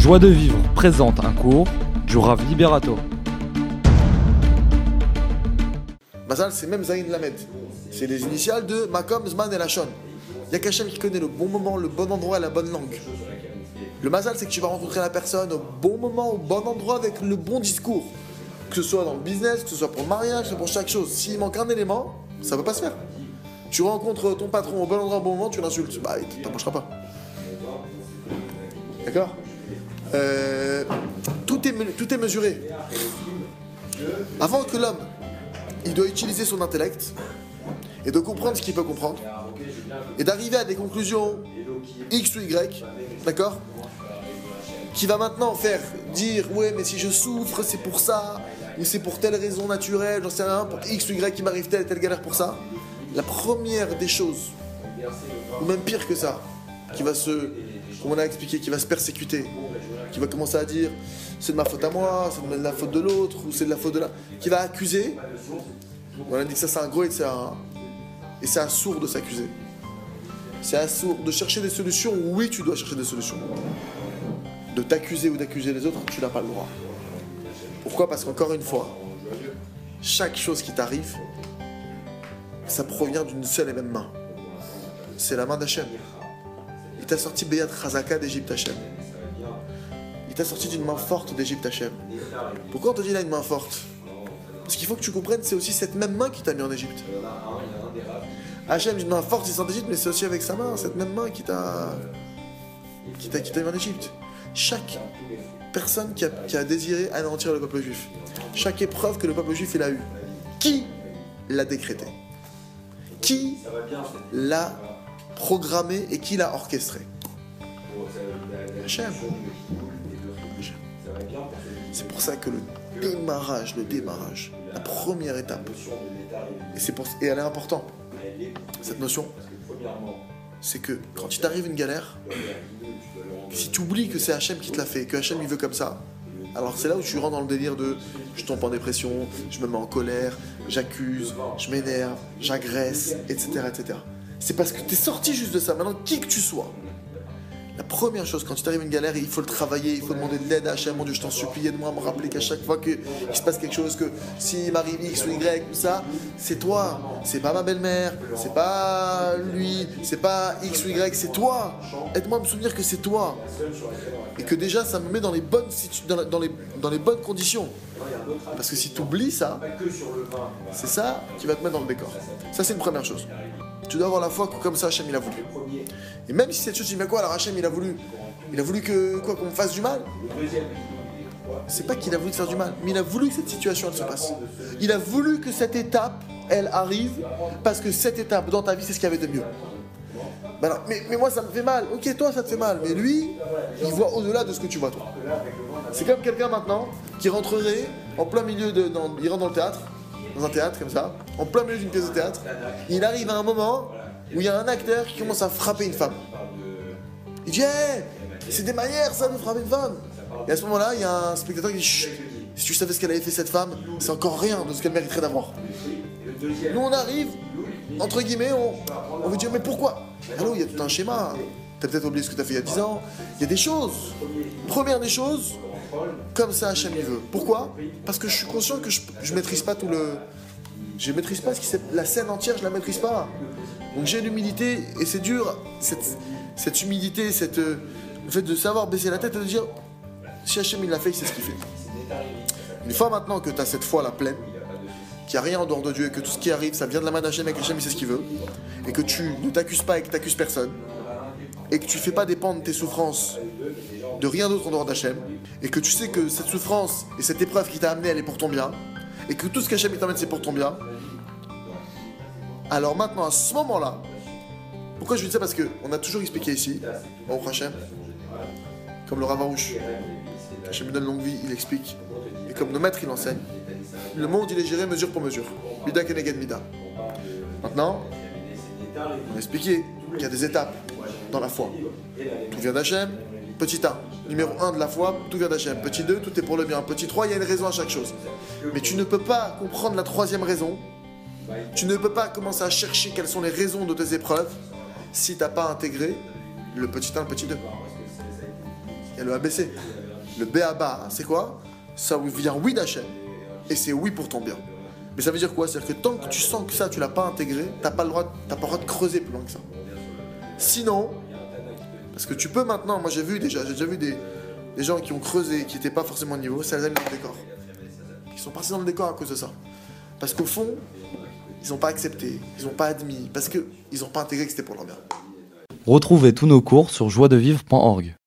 Joie de vivre présente un cours du Rav Liberato. Mazal, c'est même Zayn Lamed. C'est les initiales de Makom, Zman et Lachon. Il y a qu'Hachem qui connaît le bon moment, le bon endroit et la bonne langue. Le Mazal, c'est que tu vas rencontrer la personne au bon moment, au bon endroit, avec le bon discours. Que ce soit dans le business, que ce soit pour le mariage, que ce soit pour chaque chose. S'il manque un élément, ça ne peut pas se faire. Tu rencontres ton patron au bon endroit, au bon moment, tu l'insultes. Bah, il t'approchera pas. D'accord? Euh, tout, est, tout est mesuré. Avant que l'homme, il doit utiliser son intellect et de comprendre ce qu'il peut comprendre et d'arriver à des conclusions X ou Y, d'accord Qui va maintenant faire dire ouais mais si je souffre c'est pour ça ou c'est pour telle raison naturelle, j'en sais rien, pour X ou Y qui m'arrive telle telle galère pour ça. La première des choses, ou même pire que ça, qui va se, comme on a expliqué, qui va se persécuter, qui va commencer à dire c'est de ma faute à moi, c'est de la faute de l'autre, ou c'est de la faute de la. qui va accuser. On a dit que ça c'est un gros et c'est un. Et c'est un sourd de s'accuser. C'est un sourd de chercher des solutions, oui tu dois chercher des solutions. De t'accuser ou d'accuser les autres, tu n'as pas le droit. Pourquoi? Parce qu'encore une fois, chaque chose qui t'arrive, ça provient d'une seule et même main. C'est la main d'Hachem. Il t'a sorti Beyat Chazaka d'Égypte Hachem. Il t'a sorti d'une main forte d'Égypte Hachem. Pourquoi on te dit là une main forte? Parce qu'il faut que tu comprennes, c'est aussi cette même main qui t'a mis en Égypte. Hachem, une main forte, il sort d'Égypte, mais c'est aussi avec sa main, cette même main qui t'a qui t'a mis en Égypte. Chaque personne qui a, qui a désiré anéantir le peuple juif, chaque épreuve que le peuple juif il a eue, qui l'a décrété Qui l'a programmé et qui l'a orchestré. Hachem. C'est pour ça que le démarrage, le démarrage, la première étape, et, et elle est importante, cette notion, c'est que quand il t'arrive une galère, si tu oublies que c'est Hachem qui te l'a fait, que Hachem il veut comme ça, alors c'est là où tu rentres dans le délire de je tombe en dépression, je me mets en colère, j'accuse, je m'énerve, j'agresse, etc. etc. C'est parce que tu es sorti juste de ça. Maintenant, qui que tu sois, la première chose, quand il t'arrive une galère, il faut le travailler, il faut demander de l'aide à Hachem. Mon Dieu, je t'en supplie, aide-moi à me rappeler qu'à chaque fois qu'il se passe quelque chose, que s'il m'arrive X ou Y, ou ça, c'est toi. C'est pas ma belle-mère, c'est pas lui, c'est pas X ou Y, c'est toi. Aide-moi à me souvenir que c'est toi. Et que déjà, ça me met dans les bonnes, dans les bonnes conditions. Parce que si tu oublies ça, c'est ça qui va te mettre dans le décor. Ça, c'est une première chose. Tu dois avoir la foi comme ça, Hachem, il a voulu. Et même si cette chose, il met quoi Alors Hachem, il a voulu, il a voulu que quoi qu'on me fasse du mal? C'est pas qu'il a voulu te faire du mal, mais il a voulu que cette situation elle se passe. Il a voulu que cette étape, elle arrive, parce que cette étape dans ta vie, c'est ce qu'il y avait de mieux. Alors, mais, mais moi, ça me fait mal. Ok, toi, ça te fait mal, mais lui, il voit au-delà de ce que tu vois toi. C'est comme quelqu'un maintenant qui rentrerait en plein milieu de, il rentre dans le théâtre, dans un théâtre comme ça, en plein milieu d'une pièce de théâtre. Il arrive à un moment où il y a un acteur qui commence à frapper une femme. Il dit Hey, c'est des manières ça de frapper une femme. Et à ce moment-là, il y a un spectateur qui dit Chut, si tu savais ce qu'elle avait fait cette femme, c'est encore rien de ce qu'elle mériterait d'avoir. Nous on arrive, entre guillemets, on, on veut dire mais pourquoi? Allô, il y a tout un schéma. T'as peut-être oublié ce que t'as fait il y a 10 ans. Il y a des choses. Première des choses, comme ça Hachem il veut. Pourquoi Parce que je suis conscient que je, je maîtrise pas tout le. Je maîtrise pas ce qui la scène entière, je la maîtrise pas. Donc j'ai l'humilité et c'est dur cette, cette humilité, euh, le fait de savoir baisser la tête et de dire si Hachem il l'a fait, c'est ce qu'il fait. Une fois maintenant que tu as cette foi la pleine, qu'il n'y a rien en dehors de Dieu et que tout ce qui arrive, ça vient de la main d'Hachem et que Hachem il sait ce qu'il veut, et que tu ne t'accuses pas et que tu n'accuses personne, et que tu fais pas dépendre tes souffrances de rien d'autre en dehors d'Hachem, et que tu sais que cette souffrance et cette épreuve qui t'a amené, elle est pour ton bien, et que tout ce qu'Hachem t'amène, c'est pour ton bien, alors maintenant, à ce moment-là, pourquoi je dis ça? Parce qu'on a toujours expliqué ici, au Hachem, comme le Ravarouche, Hachem lui donne longue vie, il explique, et comme nos maîtres, il enseigne, le monde, il est géré mesure pour mesure. Mida keneged mida. Maintenant, on a expliqué qu'il y a des étapes dans la foi. Tout vient d'Hachem, petit 1. Numéro 1 de la foi, tout vient d'Hachem. Petit 2, tout est pour le bien. Petit 3, il y a une raison à chaque chose. Mais tu ne peux pas comprendre la troisième raison. Tu ne peux pas commencer à chercher quelles sont les raisons de tes épreuves si tu n'as pas intégré le petit 1, le petit 2. y a le ABC. Le B.A.B.A. c'est quoi? Ça vient oui d'Hachem. Et c'est oui pour ton bien. Mais ça veut dire quoi? C'est-à-dire que tant que tu sens que ça, tu l'as pas intégré, t'as pas pas le droit de creuser plus loin que ça. Sinon, parce que tu peux maintenant, moi j'ai vu déjà, j'ai déjà vu des, gens qui ont creusé, qui n'étaient pas forcément au niveau, ça les a mis dans le décor. Ils sont partis dans le décor à cause de ça. Parce qu'au fond, ils n'ont pas accepté, ils n'ont pas admis, parce qu'ils n'ont pas intégré que c'était pour leur bien. Retrouvez tous nos cours sur joiedevivre.org.